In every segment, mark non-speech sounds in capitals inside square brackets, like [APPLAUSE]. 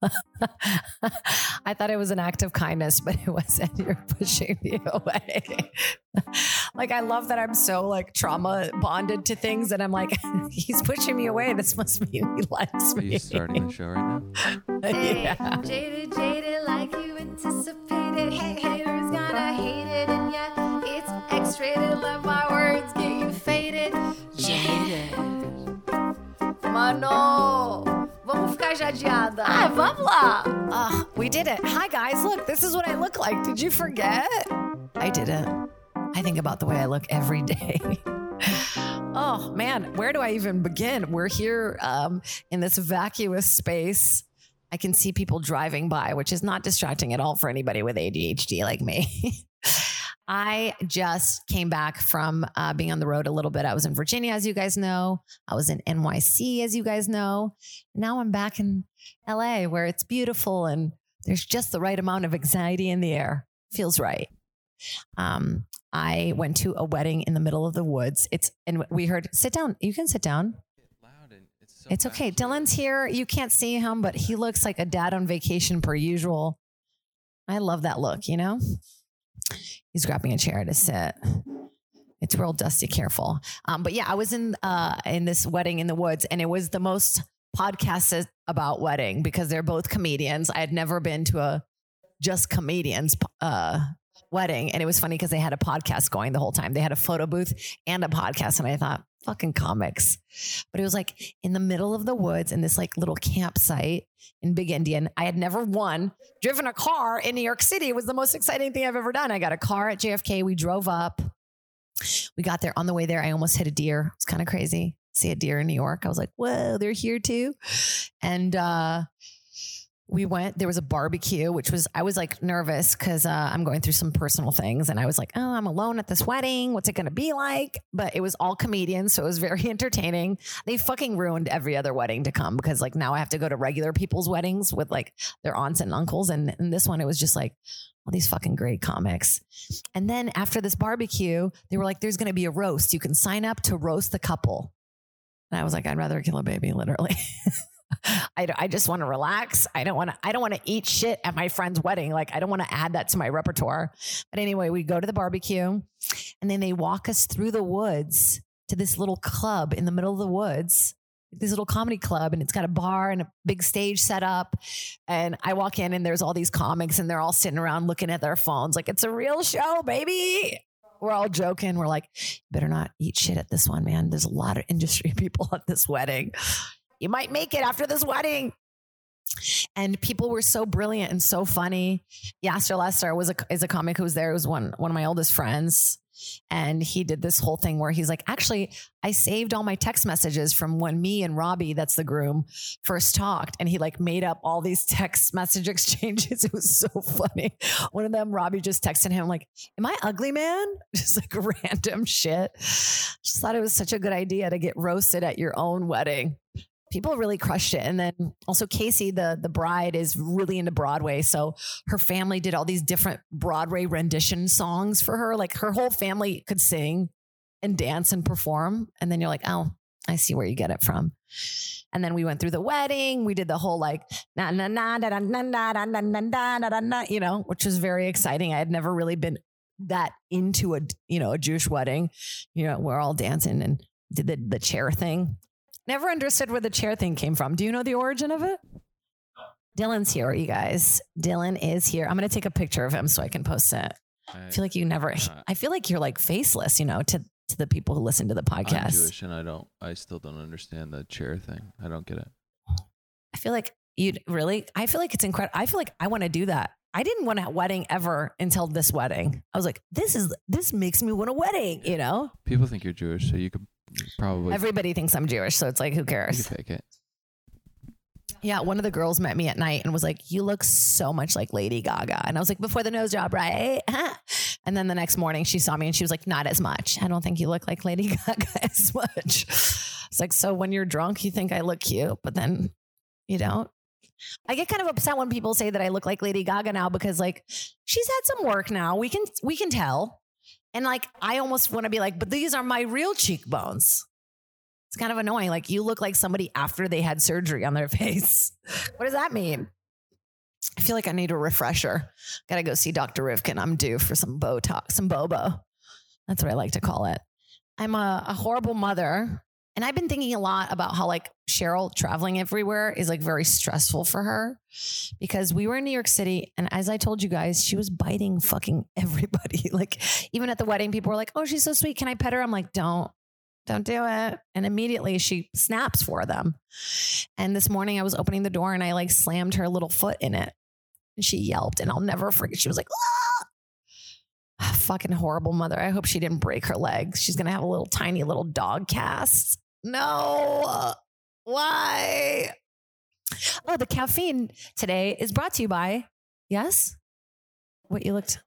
[LAUGHS] I thought it was an act of kindness, but it wasn't. [LAUGHS] You're pushing me away. [LAUGHS] like I love that I'm so like trauma bonded to things, and I'm like, he's pushing me away. This must mean he likes Are me. you starting the show right now? Hey, yeah. jaded, jaded, like you anticipated. Hey, haters gonna hate it, and yeah, it's X-rated. Let my words get you faded. Jaded. Mano, vamos ficar jadeada. Ah, vamos lá. Ah, we did it. Hi guys, look, this is what I look like. Did you forget? I didn't. I think about the way I look every day. [LAUGHS] oh man, where do I even begin? We're here um, in this vacuous space. I can see people driving by, which is not distracting at all for anybody with ADHD like me. [LAUGHS] I just came back from uh, being on the road a little bit. I was in Virginia, as you guys know. I was in NYC, as you guys know. Now I'm back in LA where it's beautiful and there's just the right amount of anxiety in the air. Feels right. Um, I went to a wedding in the middle of the woods. It's and we heard sit down. You can sit down. Loud and it's so It's okay. Dylan's here. You can't see him, but he looks like a dad on vacation per usual. I love that look, you know? He's grabbing a chair to sit. It's real dusty, careful. Um, but yeah, I was in uh in this wedding in the woods, and it was the most podcasted about wedding because they're both comedians. I had never been to a just comedians uh wedding. And it was funny because they had a podcast going the whole time. They had a photo booth and a podcast. And I thought, fucking comics. But it was like in the middle of the woods in this like little campsite in Big Indian. I had never won, driven a car in New York City. It was the most exciting thing I've ever done. I got a car at JFK. We drove up. We got there on the way there. I almost hit a deer. It's kind of crazy. See a deer in New York. I was like, whoa, they're here too. And uh we went there was a barbecue which was i was like nervous because uh, i'm going through some personal things and i was like oh i'm alone at this wedding. What's it going to be like? But it was all comedians so it was very [LAUGHS] entertaining. They fucking ruined every other wedding to come because like now i have to go to regular people's weddings with like their aunts and uncles and, and this one it was just like all these fucking great comics. And then after this barbecue they were like there's going to be a roast. You can sign up to roast the couple. And i was like i'd rather kill a baby literally [LAUGHS] I, I just want to relax. I don't want to. I don't want to eat shit at my friend's wedding. Like I don't want to add that to my repertoire. But anyway, we go to the barbecue, and then they walk us through the woods to this little club in the middle of the woods. This little comedy club, and it's got a bar and a big stage set up. And I walk in, and there's all these comics, and they're all sitting around looking at their phones, like it's a real show, baby. We're all joking. We're like, better not eat shit at this one, man. There's a lot of industry [LAUGHS] people at this wedding you might make it after this wedding. And people were so brilliant and so funny. Yassir Lester was a is a comic who was there. It was one one of my oldest friends, and he did this whole thing where he's like, actually, I saved all my text messages from when me and Robbie, that's the groom, first talked, and he like made up all these [LAUGHS] text message exchanges. It was so funny. One of them, Robbie just texted him like, "Am I ugly, man?" [LAUGHS] Just like random shit. Just thought it was such a good idea to get roasted at your own wedding people really crushed it. And then also casey the the bride is really into broadway. So her family did all these different broadway rendition songs for her. Like her whole family could sing and dance and perform. And then you're like oh i see where you get it from. And then we went through the wedding. We did the whole like na na na da da na na da na na da na da na you know which was very exciting. I had never really been that into a you know a jewish wedding you know we're all dancing and did the, the chair thing Never understood where the chair thing came from. Do you know the origin of it? Dylan's here, you guys. Dylan is here. I'm going to take a picture of him so I can post it. I feel like you never, I feel like you're like faceless, you know, to, to the people who listen to the I'm podcast. Jewish and I don't. I still don't understand the chair thing. I don't get it. I feel like you really, I feel like it's incredible. I feel like I want to do that. I didn't want a wedding ever until this wedding. I was like, this is, this makes me want a wedding, you know? People think you're Jewish, so you could probably Everybody thinks I'm Jewish. So it's like, who you cares? fake it. Yeah, one of the girls met me at night and was like, "You look so much like Lady Gaga," and I was like, "Before the nose job, right?" [LAUGHS] and then the next morning, she saw me and she was like, "Not as much. I don't think you look like Lady [LAUGHS] Gaga as much." It's like, so when you're drunk, you think I look cute, but then you don't. I get kind of upset when people say that I look like Lady Gaga now because like she's had some work now. We can we can tell. And like I almost want to be like, but these are my real cheekbones. It's kind of annoying. Like you look like somebody after they had surgery on their [LAUGHS] face. what does that mean? I feel like I need a refresher. Gotta go see Dr. Rivkin. I'm due for some Botox, some Bobo. That's what I like to call it. I'm a, a horrible mother. And I've been thinking a lot about how like Cheryl traveling everywhere is like very stressful for her because we were in New York City and as I told you guys, she was biting fucking [LAUGHS] everybody. like even at the wedding, people were like, "Oh, she's so sweet. Can I pet her?" I'm like, "Don't. Don't do it." And immediately she snaps for them. And this morning I was opening the door and I like slammed her little foot in it. And she yelped and I'll never forget. She was like, "Ah!" [SIGHS] Fucking horrible mother. I hope she didn't break her legs. She's gonna have a little tiny little dog cast. No. Uh, why? Oh, the caffeine today is brought to you by, yes? What you looked.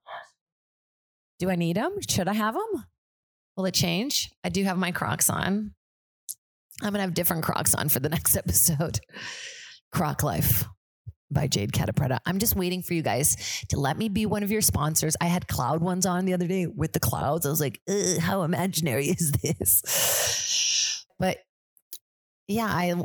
Do I need them? Should I have them? Will it change? I do have my Crocs on. I'm going to have different Crocs on for the [LAUGHS] next episode. Croc Life by Jade Catta-Preta. I'm just waiting for you guys to let me be one of your sponsors. I had cloud ones on the other day with the clouds. I was like, how imaginary [LAUGHS] is this? But yeah, I,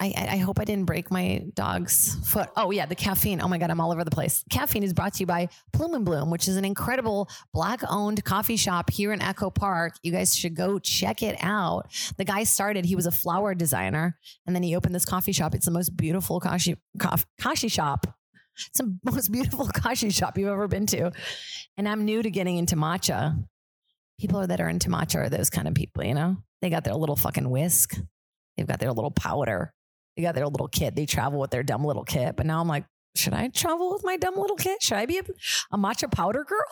I I hope I didn't break my dog's foot. Oh yeah, the caffeine. Oh my god, I'm all over the place. Caffeine is brought to you by Plume and Bloom, which is an incredible black-owned coffee shop here in Echo Park. You guys should go check it out. The guy started. He was a flower designer, and then he opened this coffee shop. It's the most beautiful coffee coff- coffee shop. It's the [LAUGHS] most beautiful [LAUGHS] coffee shop you've ever been to. And I'm new to getting into matcha. People that are into matcha are those kind of people, you know? They got their little fucking whisk. They've got their little powder. They got their little kit. They travel with their dumb little kit. But now I'm like, should I travel with my dumb little kit? Should I be a, a matcha powder girl?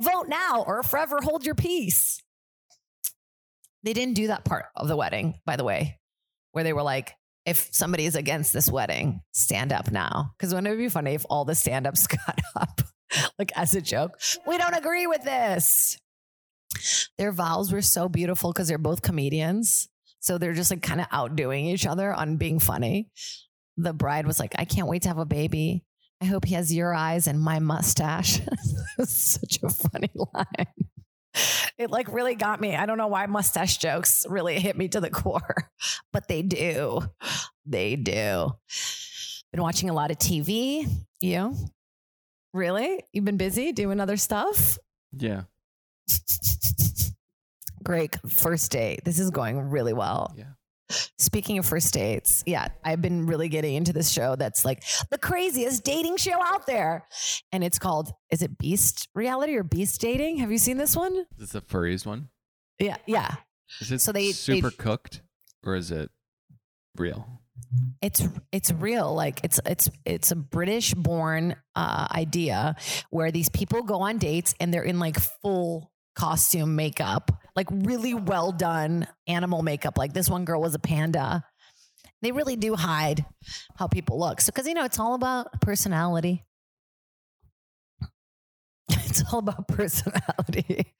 Vote now or forever hold your peace. They didn't do that part of the wedding, by the way, where they were like, if somebody is against this wedding, stand up now. Because wouldn't it be funny if all the stand ups [LAUGHS] got up, like as a joke? We don't agree with this. Their vows were so beautiful because they're both comedians. So they're just like kind of outdoing each other on being funny. The bride was like, I can't wait to have a baby. I hope he has your eyes and my mustache. [LAUGHS] Such a funny [LAUGHS] line. It like really got me. I don't know why mustache jokes really hit me to the [LAUGHS] core, but they do. They do. Been watching a lot of TV. You? Really? You've been busy doing other stuff? Yeah. Great. First date. This is going really well. Yeah. Speaking of first dates, yeah, I've been really getting into this show that's like the craziest dating show out there. And it's called, is it Beast Reality or Beast Dating? Have you seen this one? Is this the furries one? Yeah, yeah. Is it So they- they- super cooked or is it real? It's it's real. Like it's it's it's a British born uh, idea where these people go on dates and they're in like full costume makeup, like really well done animal makeup. Like this one girl was a panda. They really do hide how people look. So because you know it's all about personality. [LAUGHS] It's all about personality.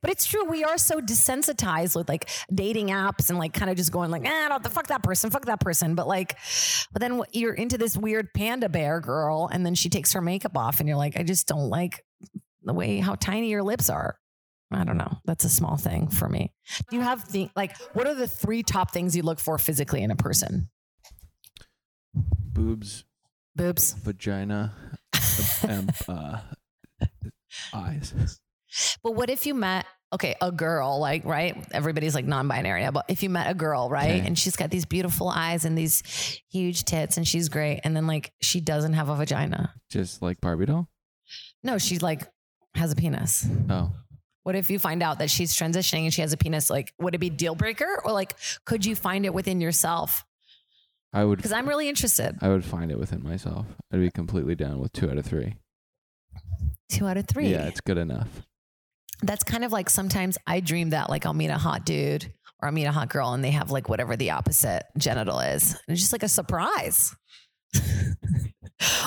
But it's true. We are so desensitized with like dating apps and like kind of just going like, ah, don't fuck that person, fuck that person. But like, but then you're into this weird panda bear girl, and then she takes her makeup off, and you're like, I just don't like the way how tiny your lips are. I don't know. That's a small thing for me. Do you have the like? What are the three top things you look for physically in a person? Boobs, Boobs. vagina, [LAUGHS] and uh, eyes. But what if you met, okay, a girl, like, right? Everybody's like non binary, but if you met a girl, right? Okay. And she's got these beautiful eyes and these huge tits and she's great. And then, like, she doesn't have a vagina. Just like Barbie doll? No, she like has a penis. Oh. What if you find out that she's transitioning and she has a penis? Like, would it be deal breaker or like, could you find it within yourself? I would Because I'm really interested. I would find it within myself. I'd be completely down with two out of three. Two out of three. Yeah, it's good enough. that's kind of like sometimes I dream that like I'll meet a hot dude or I'll meet a hot girl and they have like whatever the opposite genital is. And it's just like a surprise. [LAUGHS]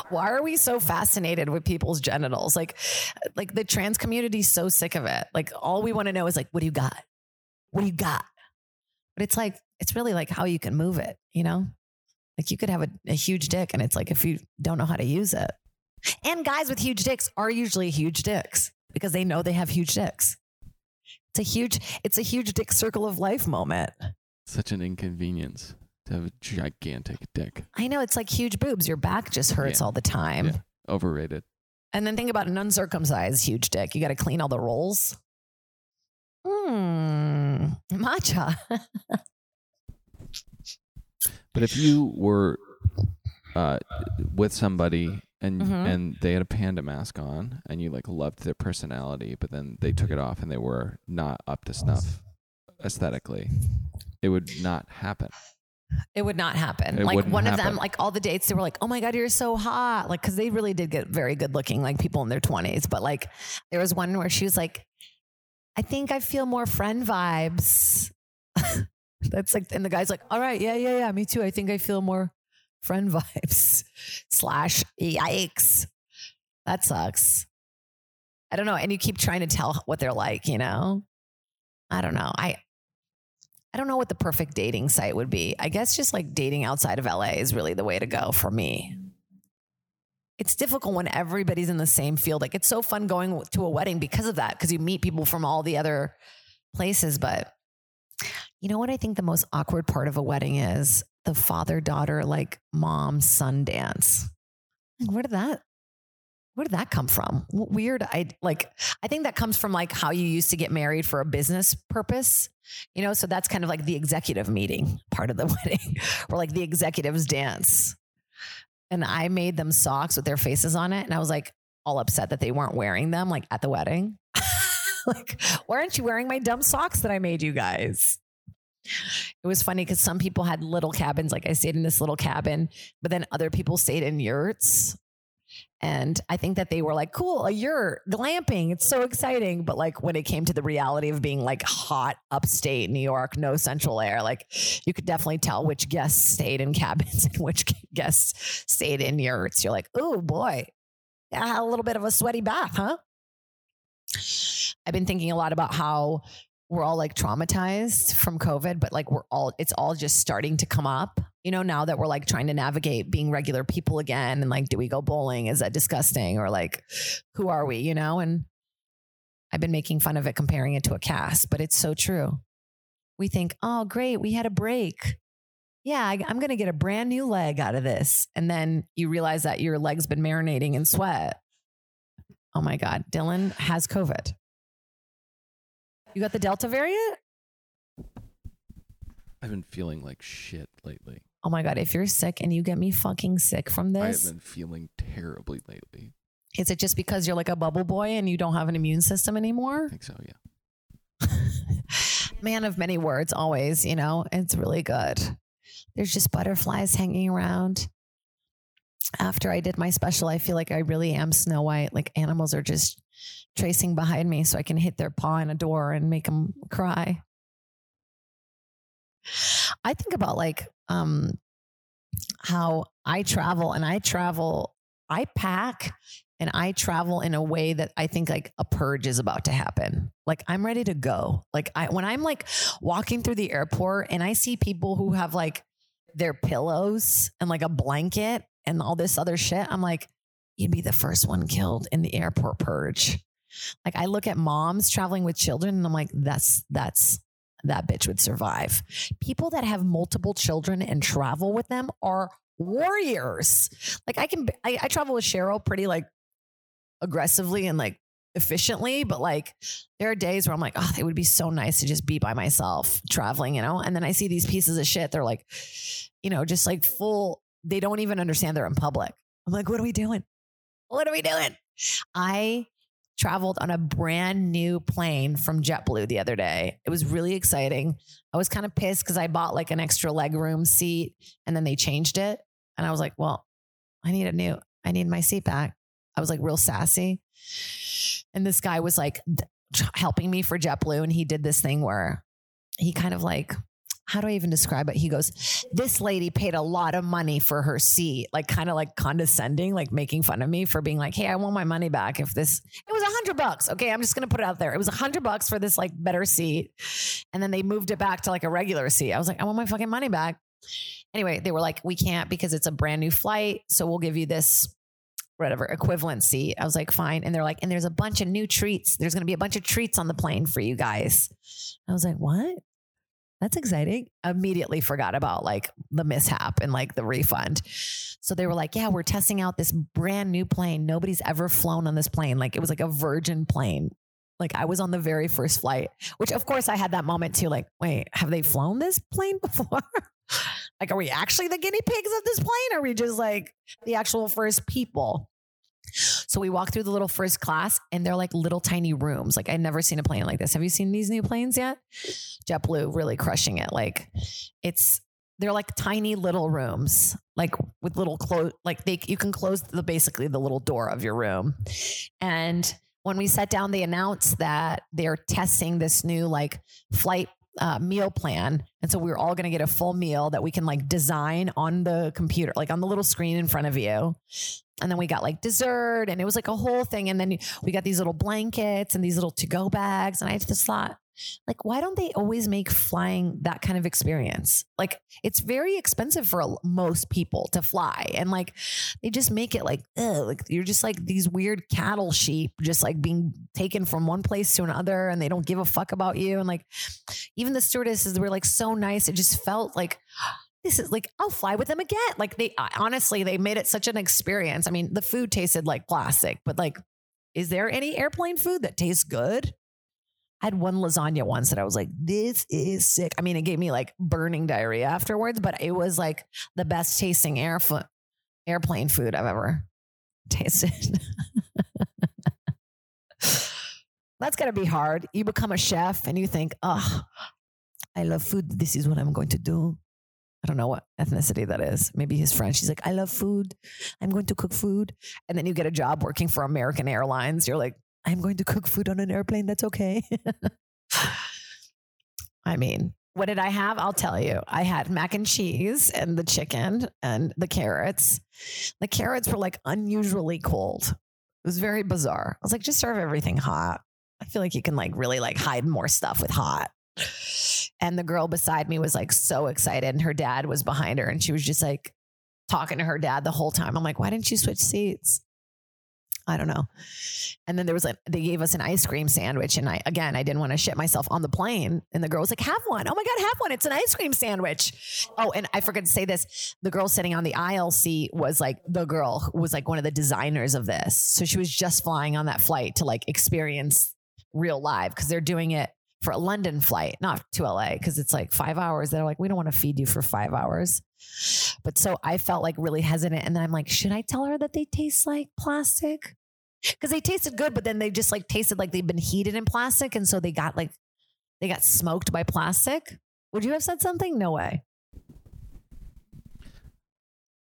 Why are we so fascinated with people's genitals? Like, like the trans community is so sick of it. Like all we want to know is like, what do you got? What do you got? But it's like, it's really like how you can move it, you know? Like you could have a, a huge dick and it's like if you don't know how to use it. And guys with huge dicks are usually huge dicks because they know they have huge dicks. It's a huge, it's a huge dick circle of life moment. Such an inconvenience. To have a gigantic dick. I know it's like huge boobs. Your back just hurts Yeah. all the time. Yeah. Overrated. And then think about an uncircumcised huge dick. You got to clean all the rolls. Mmm, matcha. [LAUGHS] But if you were uh, with somebody and Mhm. and they had a panda mask on and you like loved their personality, but then they took it off and they were not up to snuff aesthetically, it would not happen. It would not happen. It like one of them, like all the dates, they were like, "Oh my god, you're so hot!" Like because they really did get very good looking, like people in their twenties. But like there was one where she was like, "I think I feel more friend vibes." [LAUGHS] That's like, and the guy's like, "All right, yeah, yeah, yeah, me too. I think I feel more friend [LAUGHS] vibes." Slash, yikes, that sucks. I don't know, and you keep trying to tell what they're like, you know. I don't know. I I don't know what the perfect dating site would be. I guess just like dating outside of LA is really the way to go for me. It's difficult when everybody's in the same field. Like it's so fun going to a wedding because of that, because you meet people from all the other places. But you know what I think the most awkward part of a wedding is? The father daughter, like mom son dance. Where did that? Where did that come from? Weird. I like. I think that comes from like how you used to get married for a business purpose you know, so that's kind of like the executive meeting [LAUGHS] part of the [LAUGHS] wedding, where like the executives dance. And I made them socks with their faces on it. And I was like all upset that they weren't wearing them like at the wedding. [LAUGHS] like, why aren't you wearing my dumb socks that I made you guys? It was funny because some people had little cabins. Like I stayed in this little cabin, but then other people stayed in yurts. And I think that they were like, cool, you're glamping. It's so exciting. But like when it came to the reality of being like hot upstate New York, no central air, like you could definitely tell which guests stayed in cabins [LAUGHS] and which guests stayed in yurts. You're like, oh boy, a little bit of a sweaty bath, huh? I've been thinking a lot about how we're all like traumatized from COVID, but like we're all, it's all just starting to come up, you know, now that we're like trying to navigate being regular people again. And like, do we go bowling? Is that disgusting? Or like, who are we, you know? And I've been making fun of it, comparing it to a cast, but it's so true. We think, oh, great, we had a break. Yeah, I, I'm going to get a brand new leg out of this. And then you realize that your leg's been marinating in sweat. Oh my God, Dylan has COVID. You got the Delta variant? I've been feeling like shit lately. Oh my God, if you're sick and you get me fucking sick from this. I have this, been feeling terribly lately. is it just because you're like a bubble boy and you don't have an immune system anymore? I think so, yeah. [LAUGHS] Man of many words, always, you know, it's really good. There's just butterflies hanging around. After I did my special, I feel like I really am Snow White. Like animals are just tracing behind me so I can hit their paw in a door and make them cry. I think about like um how I travel and I travel, I pack and I travel in a way that I think like a purge is about to happen. Like I'm ready to go. Like I when I'm like walking through the airport and I see people who have like their pillows and like a blanket and all this other shit, I'm like, you'd be the first one killed in the airport purge. Like I look at moms traveling with children and I'm like, that's that's that bitch would survive. People that have multiple children and travel with them are warriors. Like I can I, I travel with Cheryl pretty like aggressively and like efficiently, but like there are days where I'm like, oh, it would be so nice to just be by myself traveling, you know? And then I see these pieces of shit. They're like, you know, just like full, they don't even understand they're in public. I'm like, what are we doing? What are we doing? I traveled on a brand new plane from JetBlue the other day. It was really exciting. I was kind of pissed because I bought like an extra legroom seat and then they changed it. And I was like, well, I need a new, I need my seat back. I was like real sassy. And this guy was like helping me for JetBlue. And he did this thing where he kind of like, how do I even describe it? He goes, This lady paid a lot of money for her seat, like kind of like condescending, like making fun of me for being like, Hey, I want my money back. If this, it was a hundred bucks. Okay. I'm just going to put it out there. It was a hundred bucks for this like better seat. And then they moved it back to like a regular seat. I was like, I want my fucking money back. Anyway, they were like, We can't because it's a brand new flight. So we'll give you this whatever equivalent seat. I was like, fine. And they're like, and there's a bunch of new treats. There's going to be a bunch of treats on the plane for you guys. I was like, what? That's exciting. Immediately forgot about like the mishap and like the refund. So they were like, yeah, we're testing out this brand new plane. Nobody's ever flown on this plane. Like it was like a virgin plane. Like I was on the very first flight, which of course I had that moment too. Like, wait, have they flown this plane [LAUGHS] before? like, are we actually the guinea pigs of this plane? Or are we just like the actual first people? So we walk through the little first class and they're like little tiny rooms. Like I'd never seen a plane like this. Have you seen these new planes yet? JetBlue really crushing it. Like it's they're like tiny little rooms, like with little close like they you can close the basically the little door of your room. And when we sat down, they announced that they're testing this new like flight uh, meal plan. And so we are all going to get a full meal that we can like design on the computer, like on the little screen in front of you. And then we got like dessert and it was like a whole thing. And then we got these little blankets and these little to go bags. And I just thought, like, why don't they always make flying that kind of experience? Like, it's very expensive for most people to fly. And like, they just make it like, ugh, like you're just like these weird cattle sheep, just like being taken from one place to another and they don't give a fuck about you. And like, even the stewardesses were like so nice. It just felt like, this is like I'll fly with them again. Like they honestly, they made it such an experience. I mean, the food tasted like plastic, but like, is there any airplane food that tastes good? I had one lasagna once that I was like, this is sick. I mean, it gave me like burning diarrhea afterwards, but it was like the best tasting air fu- airplane food I've ever tasted. [LAUGHS] That's gotta be hard. You become a chef and you think, oh, I love food. This is what I'm going to do. I don't know what ethnicity that is. Maybe he's French. He's like, I love food. I'm going to cook food. And then you get a job working for American Airlines. You're like, I'm going to cook food on an airplane. That's okay. [LAUGHS] I mean, what did I have? I'll tell you. I had mac and cheese and the chicken and the carrots. The carrots were like unusually cold. It was very bizarre. I was like, just serve everything hot. I feel like you can like really like hide more stuff with hot. And the girl beside me was like so excited, and her dad was behind her, and she was just like talking to her dad the whole time. I'm like, why didn't you switch seats? I don't know. And then there was like they gave us an ice cream sandwich, and I again I didn't want to shit myself on the plane. And the girl was like, "Have one! Oh my god, have one! It's an ice cream sandwich." Oh, and I forgot to say this: the girl sitting on the aisle seat was like the girl who was like one of the designers of this. So she was just flying on that flight to like experience real live because they're doing it for a London flight, not to LA, because it's like five hours. They're like, we don't want to feed you for five hours. But so I felt like really hesitant. And then I'm like, should I tell her that they taste like plastic? Because they tasted good, but then they just like tasted like they've been heated in plastic. And so they got like, they got smoked by plastic. Would you have said something? No way.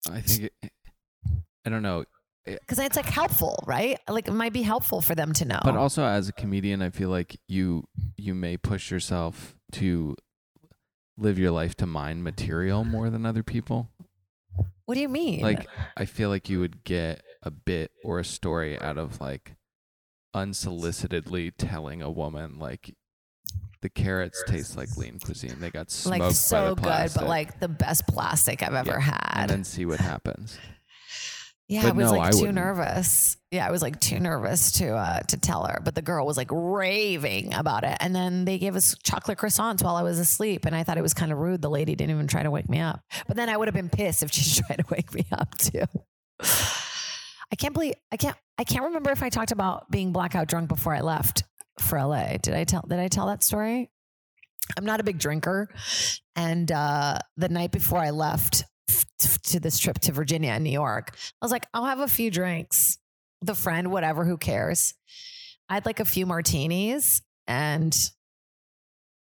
I think it, I don't know. Eh, because it's like helpful, right? Like it might be helpful for them to know. But also as a comedian, I feel like you you may push yourself to live your life to mine material more than other people. what do you mean? Like I feel like you would get a bit or a story out of like unsolicitedly telling a woman like the carrots taste like lean cuisine. They got smoked like by so the good, plastic. but like the best plastic I've ever Yeah, had. and then see what happens. Yeah, But I was no, like I too wouldn't. nervous. Yeah, I was like too nervous to uh to tell her. But the girl was like raving about it. And then they gave us chocolate croissants while I was asleep. And I thought it was kind of rude. The lady didn't even try to wake me up. But then I would have been pissed if she [LAUGHS] tried to wake me up too. I can't believe I can't I can't remember if I talked about being blackout drunk before I left for LA. Did I tell did I tell that story? I'm not a big drinker. And uh the night before I left to this trip to Virginia and New York, I was like, I'll have a few drinks the friend, whatever, who cares? I had like a few martinis and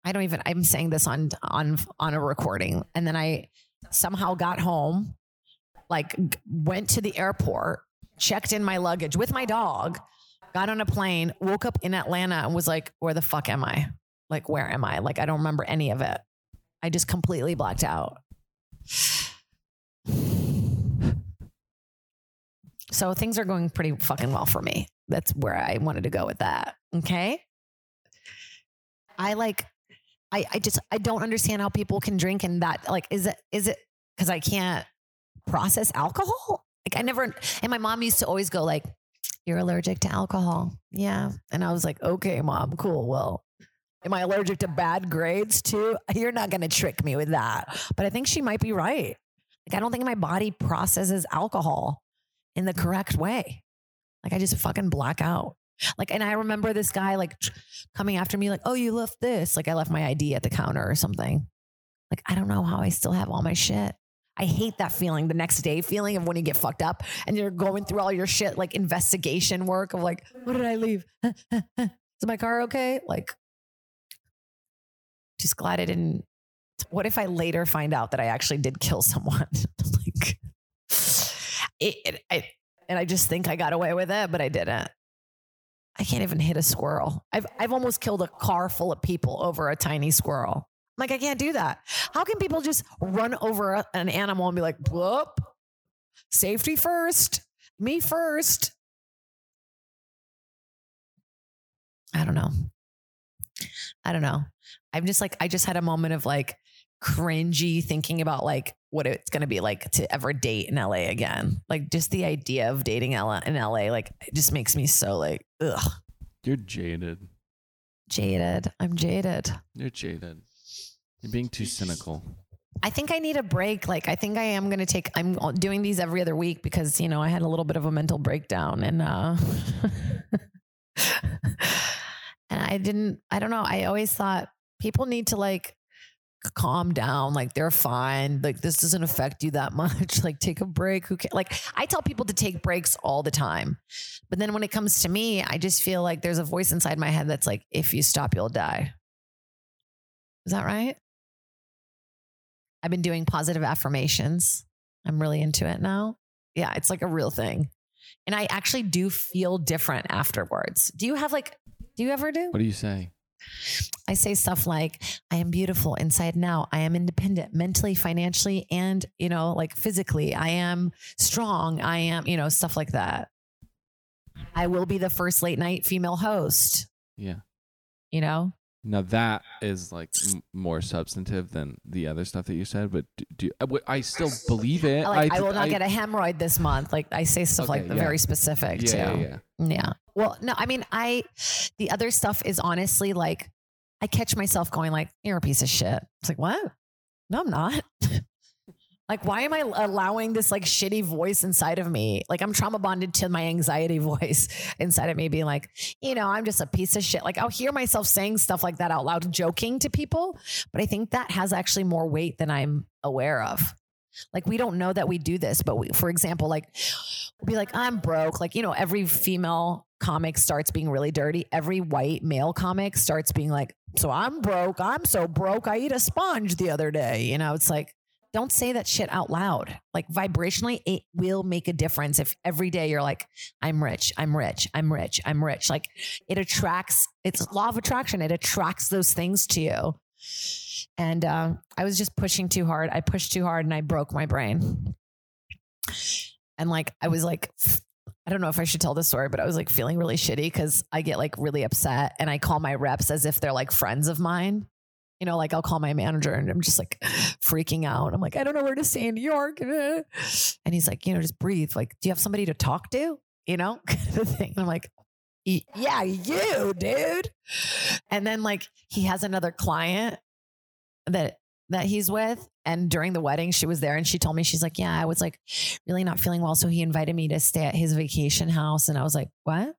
I don't even I'm saying this on on on a recording. And then I somehow got home, like went to the airport, checked in my luggage with my dog, got on a plane, woke up in Atlanta and was like, where the fuck am I? Like, where am I? Like, I don't remember any of it. I just completely blacked out. So things are going pretty fucking well for me. That's where I wanted to go with that. Okay. I like, I, I just, I don't understand how people can drink and that, like, is it, is it because I can't process alcohol? Like, I never, and my mom used to always go, like, you're allergic to alcohol. Yeah. And I was like, okay, mom, cool. Well, Am I allergic to bad grades too? You're not going to trick me with that. But I think she might be right. Like, I don't think my body processes alcohol in the mm. correct way. Like, I just fucking black out. Like, and I remember this guy like coming after me, like, oh, you left this. Like, I left my ID at the counter or something. Like, I don't know how I still have all my shit. I hate that feeling, the next day feeling of when you get fucked up and you're going through all your shit, like investigation work of like, what did I leave? [LAUGHS] Is my car okay? Like, just glad I didn't. What if I later find out that I actually did kill someone? [LAUGHS] like, it, it, I, and I just think I got away with it, but I didn't. I can't even hit a squirrel. I've I've almost killed a car full of people over a tiny squirrel. Like I can't do that. How can people just run over an animal and be like, "Whoop, safety first, me first? I don't know. I don't know. I'm just like I just had a moment of like cringy thinking about like what it's going to be like to ever date in LA again. Like just the idea of dating LA in LA like it just makes me so like ugh, You're jaded. jaded. I'm jaded. You're jaded. You're being too cynical. I think I need a break. Like I think I am going to take I'm doing these every other week because you know, I had a little bit of a mental breakdown and uh [LAUGHS] and I didn't I don't know, I always thought people need to like calm down like they're fine like this doesn't affect you that [LAUGHS] much like take a break who can like i tell people to take breaks all the time but then when it comes to me i just feel like there's a voice inside my head that's like if you stop you'll die. Is that right? I've been doing positive affirmations. I'm really into it now. Yeah it's like a real thing. And i actually do feel different afterwards. Do you have like do you ever do? What do you say? I say stuff like, I am beautiful inside now. I am independent mentally, financially, and, you know, like physically. I am strong. I am, you know, stuff like that. I will be the first late night female host, Yeah. you know? Now that is like m- more substantive than the other stuff that you said, but do, do I uh, w- I still believe it. Like, I, d- will not get a hemorrhoid this month. Like, I say stuff like Okay, yeah. very specific too. yeah, yeah, yeah. Yeah. Well, no, I mean, I, the other stuff is honestly like, I catch myself going like, you're a piece of shit. It's like, what? No, I'm not. [LAUGHS] like, why am I allowing this like shitty voice inside of me? Like, I'm trauma bonded to my anxiety [LAUGHS] voice inside of me being like, you know, I'm just a piece of shit. Like, I'll hear myself saying stuff like that out loud, joking to people. But I think that has actually more weight than I'm aware of. Like, we don't know that we do this, but we, for example, like, we'll be like, I'm broke. Like, you know, every female comic starts being really dirty. Every white male comic starts being like, so I'm broke. I'm so broke. I eat a sponge the other day. You know, it's like, don't say that shit out loud. Like vibrationally, it will make a difference if every day you're like, I'm rich, I'm rich, I'm rich, I'm rich. Like it attracts, it's law of attraction. It attracts those things to you. And uh, I was just pushing too hard. I pushed too hard and I broke my brain. And like, I was like, I don't know if I should tell this story, but I was like feeling really shitty because I get like really upset and I call my reps as if they're like friends of mine. You know, like I'll call my manager and I'm just like freaking out. I'm like, I don't know where to stay in New York. And he's like, you know, just breathe. Like, do you have somebody to talk to? You know, [LAUGHS] of thing. I'm like, yeah, you, dude. And then like he has another client that that he's with. And during the wedding, she was there and she told me, she's like, Yeah, I was like really not feeling well. So he invited me to stay at his vacation house. And I was like, What?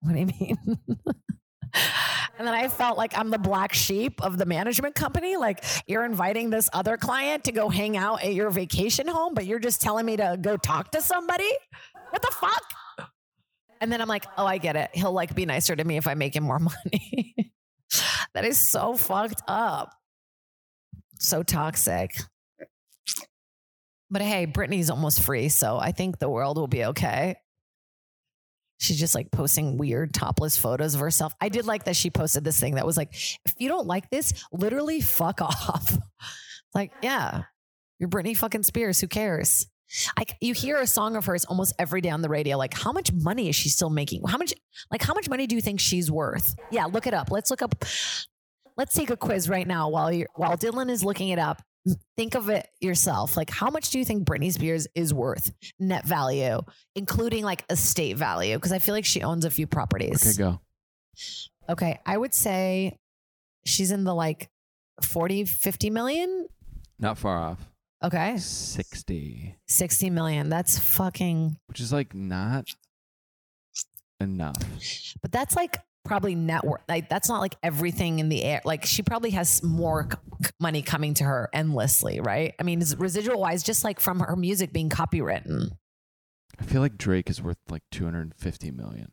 What do you mean? [LAUGHS] and then I felt like I'm the black sheep of the management company. Like, you're inviting this other client to go hang out at your vacation home, but you're just telling me to go talk to somebody? What the fuck? And then I'm like, Oh, I get it. He'll like be nicer to me if I make him more [LAUGHS] money. that is so fucked up so toxic. But hey, Britney's almost free, so I think the world will be okay. She's just like posting weird topless photos of herself. I did like that she posted this thing that was like, if you don't like this, literally fuck [LAUGHS] off. like, yeah, you're Britney fucking Spears. Who cares? I, you hear a song of hers almost every day on the radio. Like, how much money is she still making? How much, like, how much money do you think she's worth? Yeah, look it up. Let's look up let's take a quiz right now while you while Dylan is looking it up. Think of it yourself. Like, how much do you think Britney Spears is worth net value, including like estate value? Because I feel like she owns a few properties. Okay, go. Okay, I would say she's in the like 40, 50 million. Not far off. Okay. 60, 60 million. That's fucking, which is like not enough. but that's like probably network. Like that's not like everything in the air. Like she probably has more c- money coming to her endlessly, right? I mean, residual wise, just like from her music being copywritten. I feel like Drake is worth like 250 million.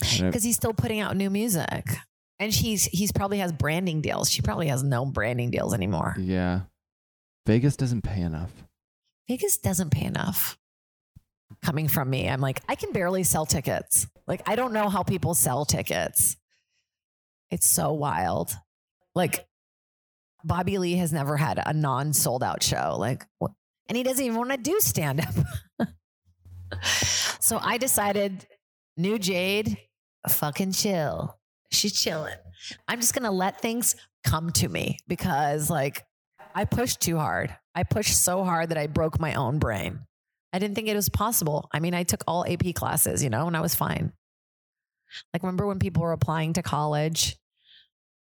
Because he's still putting out new music and she's he's probably has branding deals she probably has no branding deals anymore yeah. Vegas doesn't pay enough. vegas doesn't pay enough coming from me. I'm like i can barely sell tickets. Like i don't know how people sell tickets. It's so wild. Like bobby lee has never had a non-sold out show. Like and he doesn't even want to do stand up [LAUGHS] so i decided new jade fucking chill. She's chilling i'm just gonna let things come to me because like i pushed too hard. I pushed so hard that i broke my own brain i didn't think it was possible. I mean i took all ap classes you know and i was fine. Like remember when people were applying to college?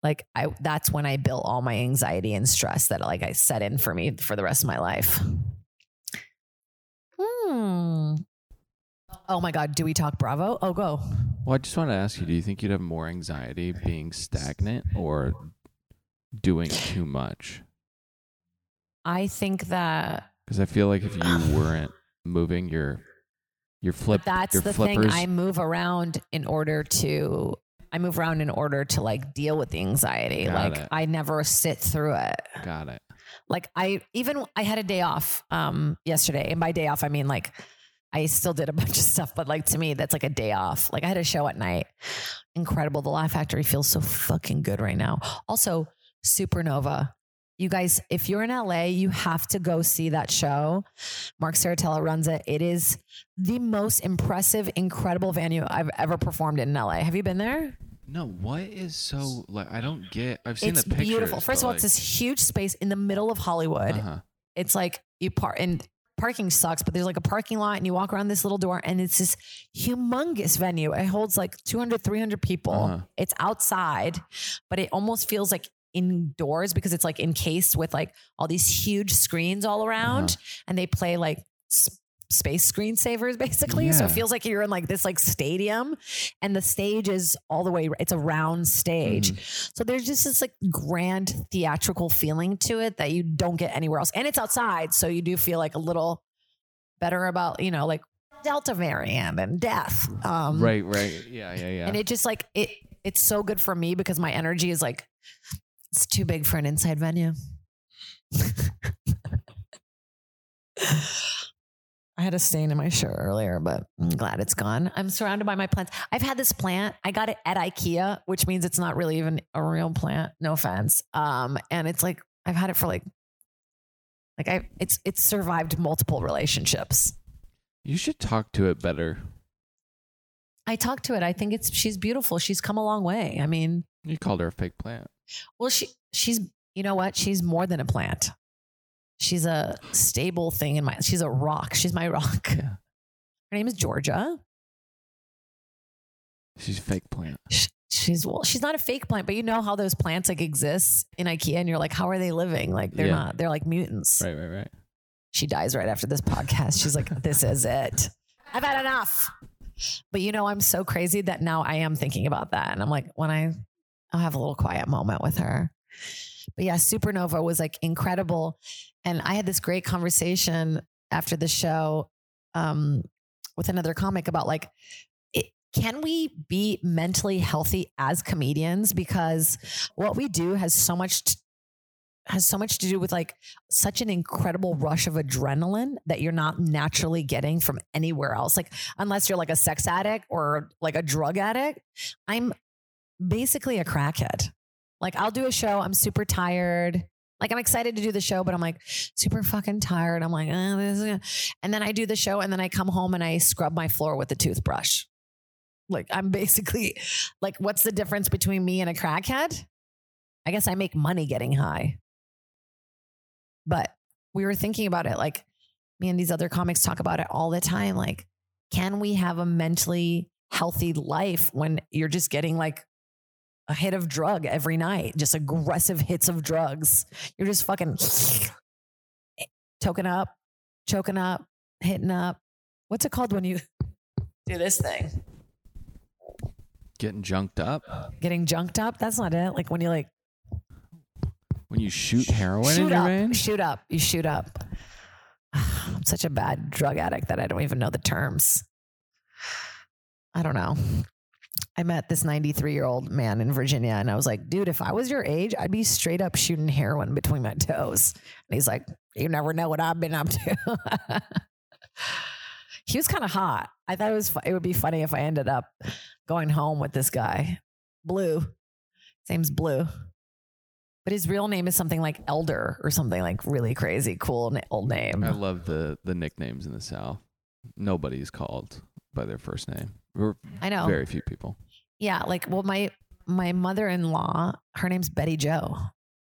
Like i that's when i built all my anxiety and stress that like i set in for me for the rest of my life. Hmm. Oh my god do we talk bravo? Oh go. Well, I just want to ask you do you think you'd have more anxiety being stagnant or doing too much? i think that Because I feel like if you weren't moving your your flip that's your the flippers? Thing i move around in order to i move around in order to like deal with the anxiety. Got like it. i never sit through it. Got it. like i even i had a day off um yesterday. And by day off i mean like i still did a [LAUGHS] bunch of stuff but like to me that's like a day off. Like i had a show at night. Incredible. The laugh factory feels so fucking good right now. Also supernova you guys if you're in la you have to go see that show mark saratella runs it it is the most impressive incredible venue i've ever performed in la have you been there No, what is so like I don't get I've seen it's the pictures. It's beautiful first of all it's this huge space in the middle of hollywood uh it's like you park and parking sucks, but there's like a parking lot and you walk around this little door and it's this humongous venue. It holds like 200, 300 people. Uh-huh. It's outside, but it almost feels like indoors because it's like encased with like all these huge screens all around Uh-huh. and they play like s- space screensavers basically. So it feels like you're in like this like stadium and the stage is all the way, it's a round stage. Mm-hmm. So there's just this like grand theatrical feeling to it that you don't get anywhere else. And it's outside. So you do feel like a little better about, you know, like Delta variant and death. Um, right, right. Yeah, yeah, yeah. And it just like, it, it's so good for me because my energy is like, it's too big for an inside venue. I had a stain in my shirt earlier, but I'm glad it's gone. I'm surrounded by my plants. I've had this plant. I got it at IKEA, which means it's not really even a real plant. No offense. Um, and it's like I've had it for like, like I, it's it's survived multiple relationships. you should talk to it better. I talked to it. I think it's she's beautiful. She's come a long way. I mean, You called her a fake plant. Well, she she's you know what? She's more than a plant. She's a stable thing in my. She's a rock. She's my [LAUGHS] rock. Yeah. Her name is Georgia. She's a fake plant. Sh- She's well, she's not a fake plant, but you know how those plants like exist in IKEA, and you're like, how are they living? Like they're Yeah. not. They're like mutants. Right, right, right. She dies right after this podcast. She's like, this is it. I've had enough. But you know, I'm so crazy that now I am thinking about that, and I'm like, when I, I'll have a little quiet moment with her. But yeah, Supernova was like incredible, and I had this great conversation after the show um, with another comic about like it, can we be mentally healthy as comedians? Because what we do has so much t- has so much to do with like such an incredible rush of adrenaline that you're not naturally getting from anywhere else. Like unless you're like a sex addict or like a drug addict i'm basically a crackhead like i'll do a show i'm super tired like I'm excited to do the show, but I'm like super fucking tired. I'm like, and then I do the show, and then I come home and I scrub my floor with a toothbrush. Like I'm basically like, what's the difference between me and a crackhead? I guess I make money getting high. But we were thinking about it, like me and these other comics talk about it all the time. Like, can we have a mentally healthy life when you're just getting like a hit of drug every night, just aggressive hits of drugs. You're just fucking [SNIFFS] toking up, choking up, hitting up. What's it called when you [LAUGHS] do this thing? Getting junked up Getting junked up? That's not it. Like when you like when you shoot heroin in your up, veins. shoot up, you shoot up. [SIGHS] I'm such a bad drug addict that I don't even know the terms. I don't know. I met this 93 year old man in Virginia and I was like, dude, if I was your age, I'd be straight up shooting heroin between my toes. And he's like, you never know what I've been up to. [LAUGHS] he was kind of hot. I thought it was, it would be funny if I ended up going home with this guy. Blue. His name's Blue. But his real name is something like Elder or something like really crazy, cool old name. I love the the nicknames in the South. Nobody's called by their first name. I know. very few people. Yeah, like well, my my mother in law, her name's Betty Joe,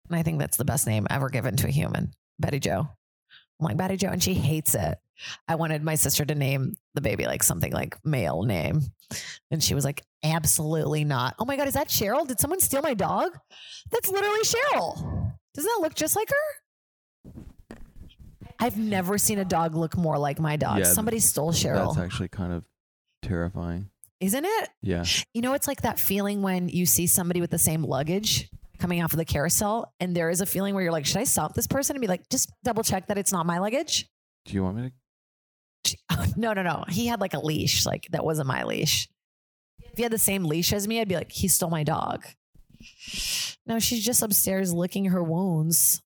and I think that's the best name ever given to a human, Betty Joe. I'm like Betty Joe, and she hates it. I wanted my sister to name the baby like something like male name, and she was like, absolutely not. Oh my god, is that Cheryl? Did someone steal my dog? That's literally Cheryl. Doesn't that look just like her? I've never seen a dog look more like my dog. Yeah, Somebody stole Cheryl, That's actually kind of terrifying. isn't it? Yeah. You know, it's like that feeling when you see somebody with the same luggage coming off of the carousel, and there is a feeling where you're like, should I stop this person and be like, just double check that it's not my luggage? Do you want me to? [LAUGHS] no, no, no. He had like a leash, like that wasn't my leash. If he had the same leash as me, I'd be like, he stole my dog. No, she's just upstairs licking her wounds.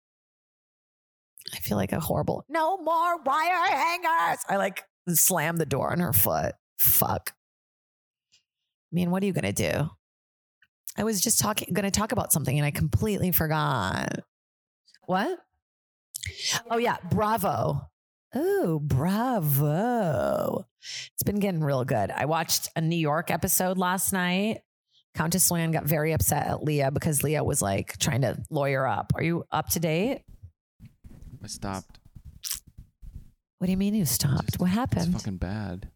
I feel like a horrible, no more wire hangers. I like slam the door on her foot. Fuck. I mean, what are you going to do? I was just talking, going to talk about something and I completely forgot. What? Oh, yeah. Bravo. Oh, bravo. It's been getting real good. I watched a New York episode last night. Countess Luann got very upset at Leah because Leah was like trying to lawyer up. Are you up to date? I stopped. What do you mean you stopped? What happened? It's fucking bad.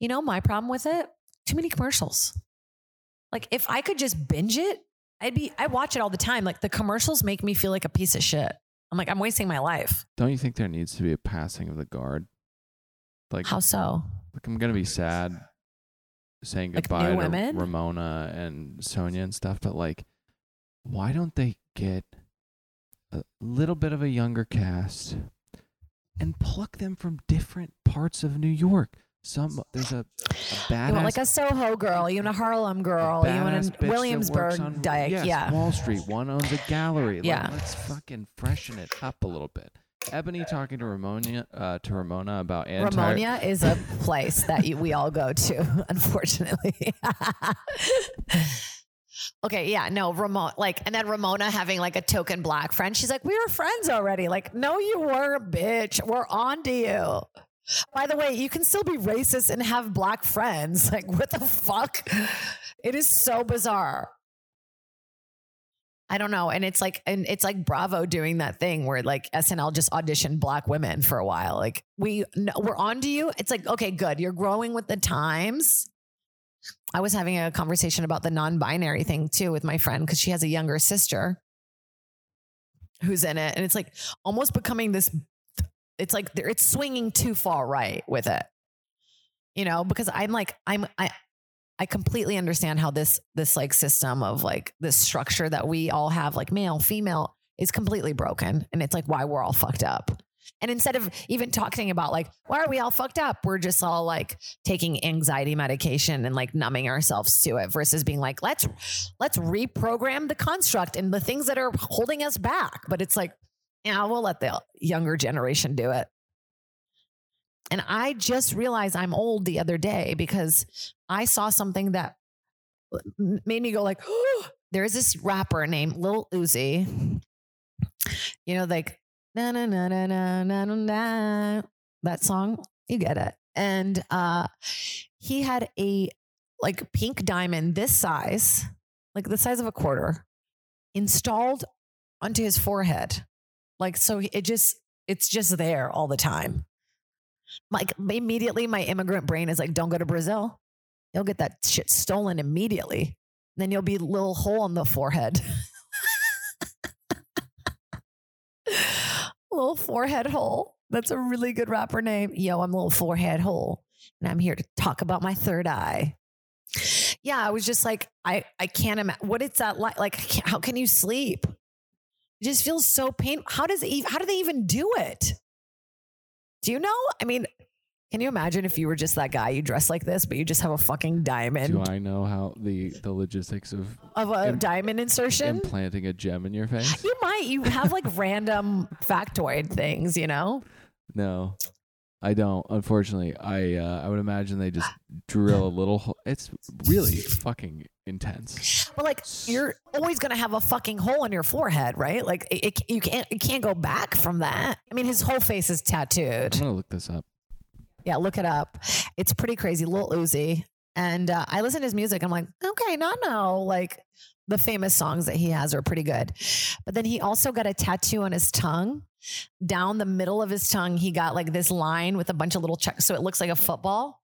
You know, my problem with it, too many commercials. Like if I could just binge it, I'd be I watch it all the time. Like the commercials make me feel like a piece of shit. I'm like, I'm wasting my life. Don't you think there needs to be a passing of the guard? Like, How so? like I'm gonna be sad saying Like goodbye to women? Ramona and Sonja and stuff, but like, why don't they get a little bit of a younger cast and pluck them from different parts of New York? Some there's a, a badass You want like a Soho girl, you want a Harlem girl, you want a bitch that works Williamsburg on- dyke. yes, yeah. Wall Street. One owns a gallery. Like, Yeah. let's fucking freshen it up a little bit. Eboni talking to Ramona uh, to Ramona about anti. Ramonia is a place that you, we all go to, [LAUGHS] unfortunately. [LAUGHS] okay, yeah, no, Ramona, like, and then Ramona having like a token black friend. She's like, we were friends already. Like, no, you weren't, bitch. We're on to you. By the way, you can still be racist and have black friends. [LAUGHS] Like, what the fuck? It is so bizarre. I don't know. And it's like, and it's like Bravo doing that thing where like SNL just auditioned black women for a while. Like we, we're on to you. It's like, okay, good. You're growing with the times. I was having a conversation about the non-binary thing too with my friend because she has a younger sister who's in it, and it's like almost becoming this. It's like it's swinging too far right with it, you know. Because I'm like I'm I I completely understand how this this like system of like this structure that we all have like male female is completely broken, and it's like why we're all fucked up. And instead of even talking about like, why are we all fucked up? We're just all like taking anxiety medication and like numbing ourselves to it versus being like, let's let's reprogram the construct and the things that are holding us back. But it's like, yeah, we'll let the younger generation do it. And I just realized I'm old the other day because I saw something that made me go like, oh, there's this rapper named Lil Uzi. You know, like na na na na na na na that song. You get it. And uh he had a like pink diamond this size, like the size of a quarter, installed onto his forehead. Like so it just it's just there all the time. Like immediately my immigrant brain is like, don't go to Brazil. You'll get that shit stolen immediately. Then you'll be a little hole in the forehead. [LAUGHS] little forehead hole. That's a really good rapper name. Yo, I'm little forehead hole, and I'm here to talk about my third eye. Yeah, I was just like, I I can't imagine what it's that like. Like, how can you sleep? It just feels so painful. How does it how do they even do it? Do you know? I mean, can you imagine if you were just that guy, you dress like this, but you just have a fucking diamond Do I know how the the logistics of of a Im- diamond insertion? implanting a gem in your face? you might. You have like [LAUGHS] random factoid things, you know? No, I don't. Unfortunately, I uh, I would imagine they just drill a little. Ho- it's really fucking intense. But like, you're always gonna have a fucking hole in your forehead, right? Like, it, it- you can't you can't go back from that. I mean, his whole face is tattooed. I'm gonna look this up. Yeah, look it up. It's pretty crazy. Lil Uzi. And uh, I listen to his music. I'm like, okay, not no. Like the famous songs that he has are pretty good. But then he also got a tattoo on his tongue. Down the middle of his tongue, he got like this line with a bunch of little checks. So it looks like a football.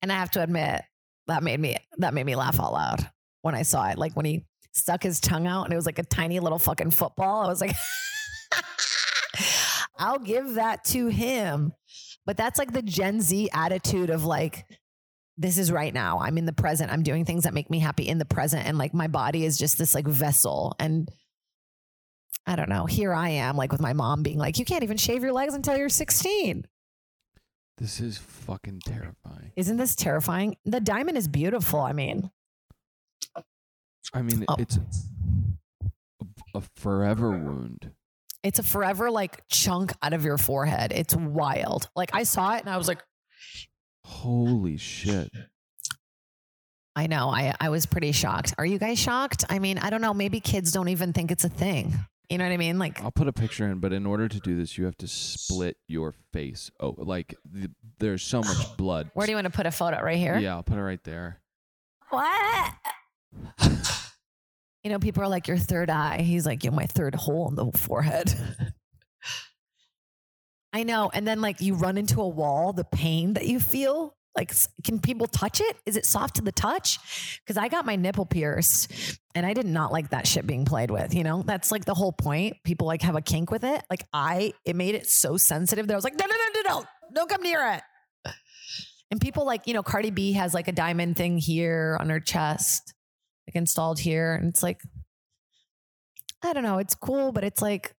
And I have to admit, that made me that made me laugh out loud when I saw it. Like when he stuck his tongue out and it was like a tiny little fucking football. I was like, [LAUGHS] I'll give that to him. But that's like the Gen Z attitude of like, this is right now. I'm in the present. I'm doing things that make me happy in the present. And like my body is just this like vessel. And I don't know. Here I am, like with my mom being like, you can't even shave your legs until you're 16. This is fucking terrifying. Isn't this terrifying? The diamond is beautiful. I mean, I mean, Oh. it's a, a forever wound. it's a forever like chunk out of your forehead. It's wild. Like I saw it and I was like, Holy shit! I know. I, I was pretty shocked. Are you guys shocked? I mean, I don't know. Maybe kids don't even think it's a thing. You know what I mean? Like, I'll put a picture in, but in order to do this, you have to split your face. Oh, like the, there's so much [GASPS] blood. where do you want to put a photo? Right here? Yeah, I'll put it right there. What? you know, people are like, your third eye. He's like, you're my third hole in the forehead. [LAUGHS] I know. And then, like, you run into a wall, the pain that you feel. Like, can people touch it? Is it soft to the touch? Because I got my nipple pierced and I did not like that shit being played with. You know, that's like the whole point. People like have a kink with it. Like, I, it made it so sensitive that I was like, no, no, no, no, no, don't come near it. And people like, you know, Cardi B has like a diamond thing here on her chest, like installed here. And it's like, I don't know, it's cool, but it's like,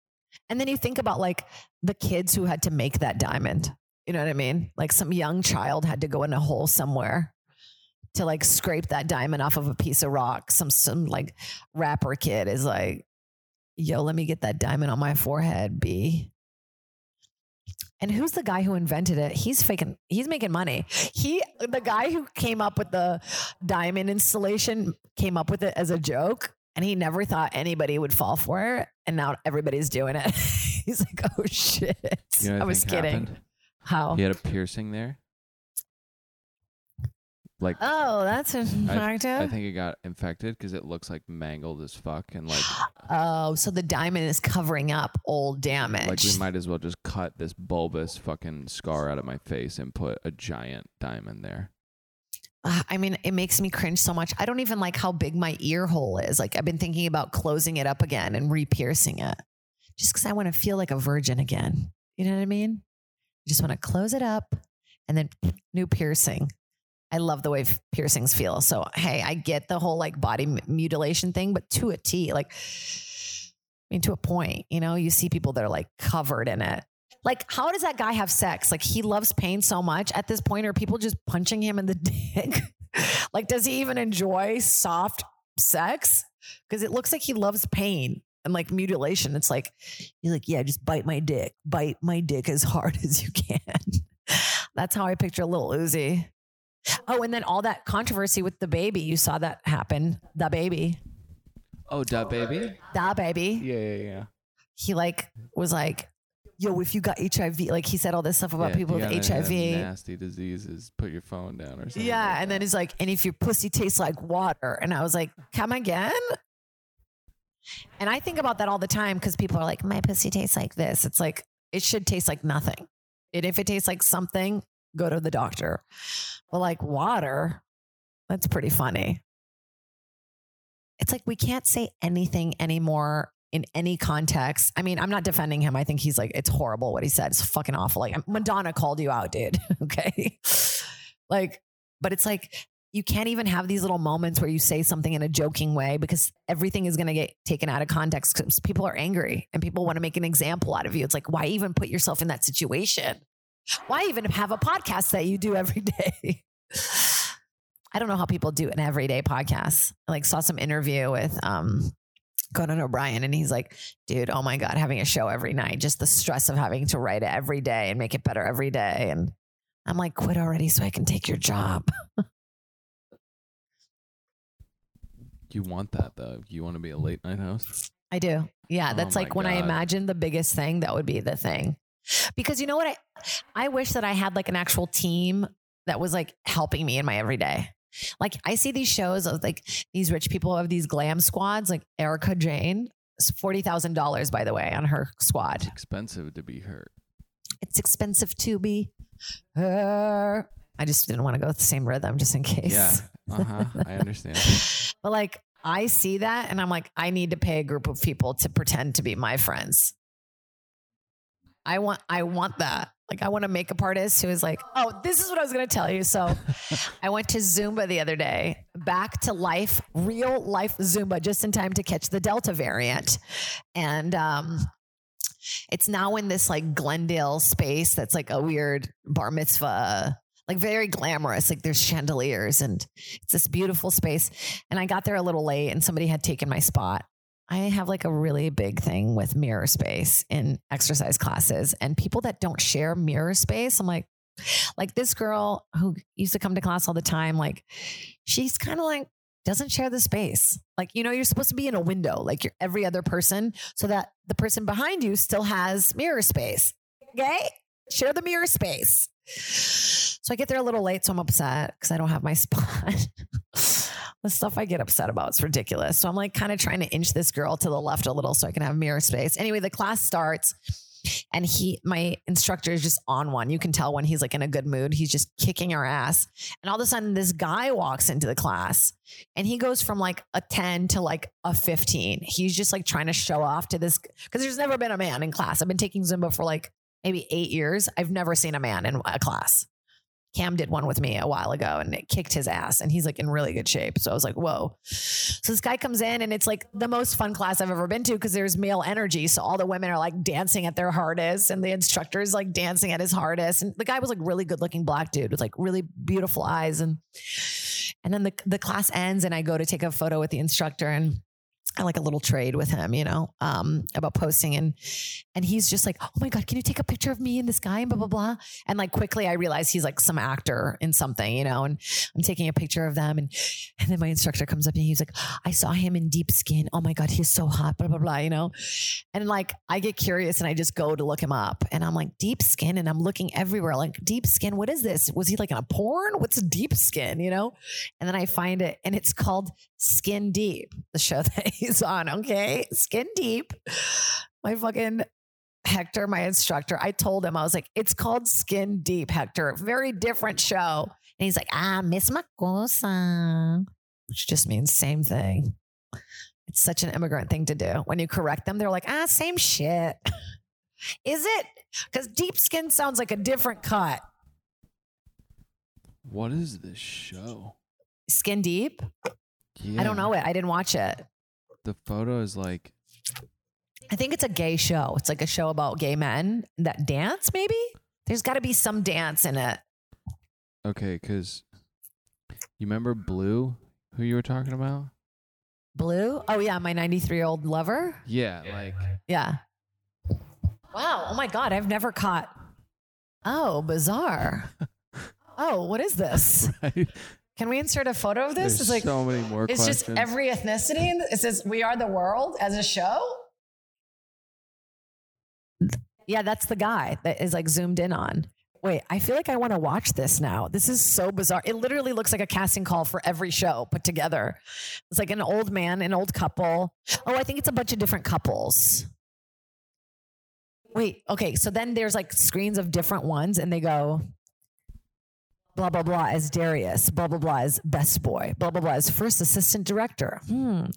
and then you think about like the kids who had to make that diamond. You know what I mean? Like some young child had to go in a hole somewhere to like scrape that diamond off of a piece of rock. Some some like rapper kid is like, yo, let me get that diamond on my forehead, B. And who's the guy who invented it? He's faking, he's making money. He, the guy who came up with the diamond installation, came up with it as a joke. And he never thought anybody would fall for it. And now everybody's doing it. [LAUGHS] he's like, oh shit. You know I was kidding. happened? How? He had a piercing there. Like Oh, that's attractive. I think it got infected because it looks like mangled as fuck, and like [GASPS] oh, so the diamond is covering up old damage. like we might as well just cut this bulbous fucking scar out of my face and put a giant diamond there. Uh, I mean, it makes me cringe so much. I don't even like how big my ear hole is. Like I've been thinking about closing it up again and re-piercing it, just because I want to feel like a virgin again. You know what I mean? Just want to close it up and then [SNIFFS] new piercing. I love the way piercings feel. So hey, I get the whole like body mutilation thing, but to a T, like I mean, to a point. You know, you see people that are like covered in it. Like, how does that guy have sex? Like, he loves pain so much. At this point, are people just punching him in the [LAUGHS] dick? like, does he even enjoy soft sex? Because it looks like he loves pain and like mutilation. It's like, he's like, yeah, just bite my dick, bite my dick as hard [LAUGHS] as you can. That's how I picture little Uzi. Oh, and then all that controversy with the baby. You saw that happen. The baby. Oh, DaBaby. The baby. Yeah, yeah, yeah. He like was like, yo, if you got HIV, like he said all this stuff about Yeah, people with HIV. nasty diseases. Put your phone down or something. Yeah. like And then he's like, and if your pussy tastes like water. And I was like, come again? And I think about that all the time because people are like, my pussy tastes like this. It's like, it should taste like nothing. And if it tastes like something, go to the doctor. But like water, that's pretty funny. it's like we can't say anything anymore in any context. I mean, I'm not defending him. I think he's like, it's horrible what he said. It's fucking awful. Like Madonna called you out, dude. [LAUGHS] okay. Like, but it's like you can't even have these little moments where you say something in a joking way because everything is going to get taken out of context because people are angry and people want to make an example out of you. It's like, why even put yourself in that situation? Why even have a podcast that you do every [LAUGHS] day? I don't know how people do an everyday podcast. I like saw some interview with um Conan O'Brien and he's like, dude, oh my God, having a show every night, just the stress of having to write it every day and make it better every day. And I'm like, quit already so I can take your job. [LAUGHS] You want that though. You want to be a mm. late night host. I do. Yeah, Oh that's my like when I imagine the biggest thing, that would be the thing. Because you know what? I I wish that I had like an actual team that was like helping me in my everyday. Like I see these shows of like these rich people of these glam squads, like Erika Jayne, forty thousand dollars by the way on her squad. It's expensive to be hurt. It's expensive to be her. I just didn't want to go with the same rhythm just in case. Yeah. Uh huh. I understand. [LAUGHS] But like I see that and I'm like, I need to pay a group of people to pretend to be my friends. I want I want that. Like I want a makeup artist who is like, oh, this is what I was gonna tell you. So [LAUGHS] I went to Zumba the other day, back to life, real life Zumba, just in time to catch the Delta variant. And um it's now in this like Glendale space that's like a weird bar mitzvah, like very glamorous. Like there's chandeliers and it's this beautiful space. And I got there a little late and somebody had taken my spot. I have like a really big thing with mirror space in exercise classes and people that don't share mirror space. I'm like, like this girl who used to come to class all the time, like she's kind of like doesn't share the space. Like, you know, you're supposed to be in a window like you're every other person so that the person behind you still has mirror space. Okay? Share the mirror space. So I get there a little late, so I'm upset because I don't have my [LAUGHS] spot. the stuff I get upset about is ridiculous. So I'm like kind of trying to inch this girl to the left a little so I can have mirror space. Anyway, the class starts and he my instructor is just on one. You can tell when he's like in a good mood. He's just kicking our ass. And all of a sudden this guy walks into the class and he goes from like a 10 to like a 15. He's just like trying to show off to this because there's never been a man in class. I've been taking Zumba for like maybe eight years. I've never seen a man in a class. Cam did one with me a while ago and it kicked his ass and he's like in really good shape. So I was like, whoa. So this guy comes in and it's like the most fun class I've ever been to because there's male energy. So all the women are like dancing at their hardest and the instructor is like dancing at his hardest. And the guy was like really good looking black dude with like really beautiful eyes. And and then the, the class ends and I go to take a photo with the instructor and I like a little trade with him, you know, um, about posting and and he's just like, oh my god, can you take a picture of me and this guy and blah blah blah. And like quickly, I realize he's like some actor in something, you know. And I'm taking a picture of them, and and then my instructor comes up and he's like, I saw him in Deep Skin. Oh my god, he's so hot. Blah blah blah, you know. And like I get curious and I just go to look him up, and I'm like Deep Skin, and I'm looking everywhere like Deep Skin. What is this? Was he like in a porn? What's Deep Skin? You know. And then I find it, and it's called Skin Deep, the show [LAUGHS] that he's on. Okay, Skin Deep. My fucking Hector, my instructor, I told him, I was like, it's called Skin Deep, Hector. Very different show. And he's like, ah, Miss Macosa, which just means same thing. It's such an immigrant thing to do. When you correct them, they're like, ah, same shit. [LAUGHS] Is it? Because deep skin sounds like a different cut. What is this show? Skin deep? Yeah. I don't know it. I didn't watch it. The photo is like I think it's a gay show. It's like a show about gay men that dance, maybe? There's got to be some dance in it. okay, because you remember Blue, who you were talking about? Blue? Oh, yeah, my 93 year old lover. Yeah, like Yeah. Wow. Oh my God. I've never caught. Oh, bizarre. [LAUGHS] Oh, what is this? right? Can we insert a photo of this? There's it's like, so many more it's questions. just every ethnicity. and It says, We are the world as a show. Yeah, that's the guy that is like zoomed in on. Wait, I feel like I want to watch this now. This is so bizarre. It literally looks like a casting call for every show put together. It's like an old man, an old couple. Oh, I think it's a bunch of different couples. Wait, okay. So then there's like screens of different ones, and they go blah blah blah as Darius, blah blah blah as best boy, blah blah blah as first assistant director. Hmm.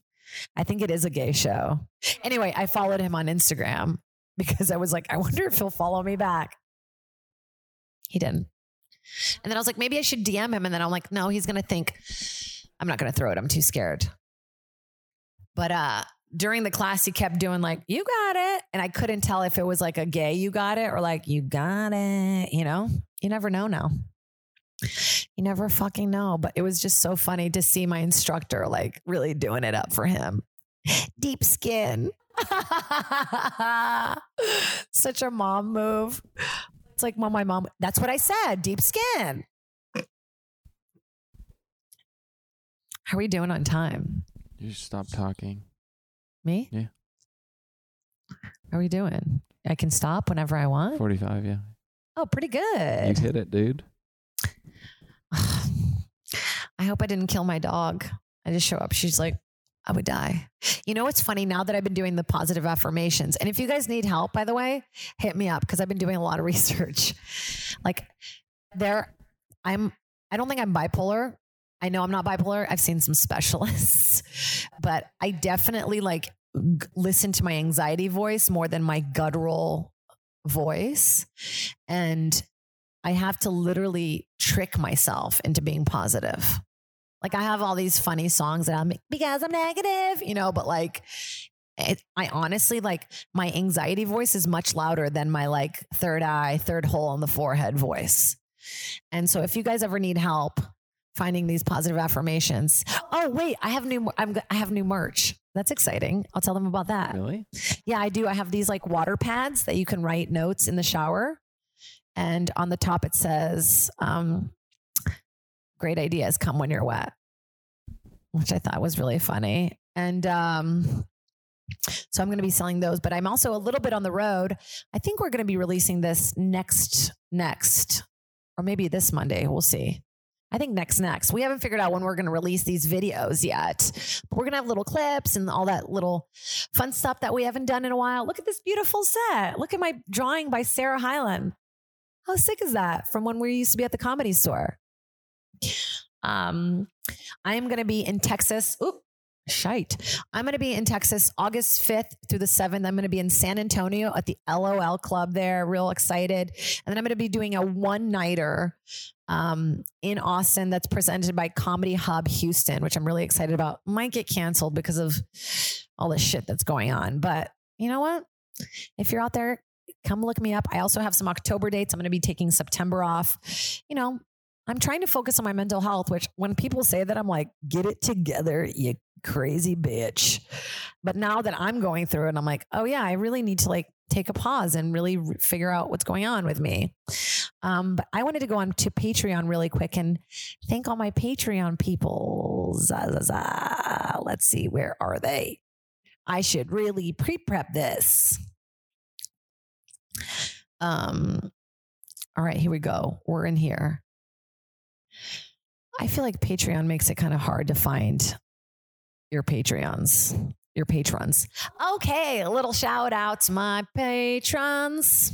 I think it is a gay show. Anyway, I followed him on Instagram because I was like, I wonder if he'll follow me back. He didn't. And then I was like, maybe I should DM him. And then I'm like, no, he's to think I'm not to throw it. I'm too scared. But uh, during the class, he kept doing like, you got it. And I couldn't tell if it was like a gay, you got it, or like, you got it. You know, you never know now. You never fucking know. But it was just so funny to see my instructor like really doing it up for him. Deep skin. [LAUGHS] Such a mom move. It's like, mom, my mom, that's what I said. Deep skin. How are we doing on time? You should stop talking. Me? Yeah. How are we doing? I can stop whenever I want. 45, yeah. Oh, pretty good. You good. hit it, dude. [SIGHS] I hope I didn't kill my dog. I just show up. She's like, I would die. You know what's funny now that I've been doing the positive affirmations? And if you guys need help, by the way, hit me up because I've been doing a lot of [LAUGHS] research. Like there, I'm I don't think I'm bipolar. I know I'm not bipolar. I've seen some specialists, [LAUGHS] but I definitely like g- listen to my anxiety voice more than my guttural voice. And I have to literally trick myself into being positive. Like I have all these funny songs that I'm because I'm negative, you know, but like it, I honestly like my anxiety voice is much louder than my like third eye, third hole on the forehead voice. And so if you guys ever need help finding these positive affirmations, oh wait, I have new I'm I have new merch. That's exciting. I'll tell them about that. Really? Yeah, I do. I have these like water pads that you can write notes in the shower. And on the top it says, um, great ideas come when you're wet, which I thought was really funny. And um, so I'm going to be selling those, but I'm also a little bit on the road. I think we're going to be releasing this next, next, or maybe this Monday. We'll see. I think next, next. We haven't figured out when we're going to release these videos yet, but we're going to have little clips and all that little fun stuff that we haven't done in a while. Look at this beautiful set. Look at my drawing by Sarah Hyland. How sick is that from when we used to be at the comedy store? Um, I am going to be in Texas. Oop, shite. I'm going to be in Texas August 5th through the 7th. I'm going to be in San Antonio at the LOL Club there. Real excited. And then I'm going to be doing a one nighter um, in Austin that's presented by Comedy Hub Houston, which I'm really excited about. Might get canceled because of all the shit that's going on. But you know what? If you're out there, come look me up. I also have some October dates. I'm going to be taking September off. You know, I'm trying to focus on my mental health, which when people say that, I'm like, get it together, you crazy bitch. But now that I'm going through it, I'm like, oh yeah, I really need to like take a pause and really re- figure out what's going on with me. Um, but I wanted to go on to Patreon really quick and thank all my Patreon people. Let's see, where are they? I should really pre prep this. Um, all right, here we go. We're in here. I feel like Patreon makes it kind of hard to find your Patreons, your patrons. Okay, a little shout out to my patrons.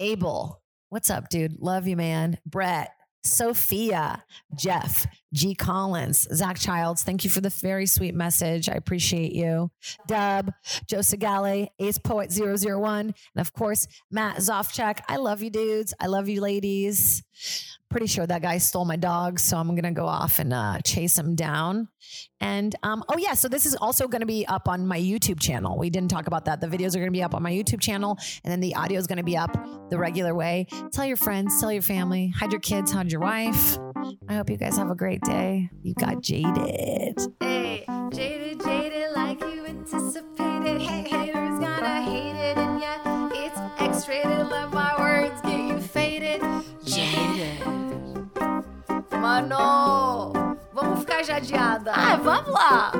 Abel, what's up, dude? Love you, man. Brett, Sophia, Jeff, G. Collins, Zach Childs, thank you for the very sweet message. I appreciate you. Dub, Joe Segale, Ace Poet 001, and of course, Matt Zofchek. I love you, dudes. I love you, ladies. Pretty sure that guy stole my dog, so I'm gonna go off and uh, chase him down. And um, oh yeah, so this is also gonna be up on my YouTube channel. We didn't talk about that. The videos are gonna be up on my YouTube channel, and then the audio is gonna be up the regular way. Tell your friends, tell your family, hide your kids, hide your wife. I hope you guys have a great day. You got jaded. Hey, jaded, jaded, like you anticipated. Hey, haters gonna hate it, and yeah, it's X-rated. Love my words, get you faded. Mano, vamos ficar jadeada. Ah, vamos lá.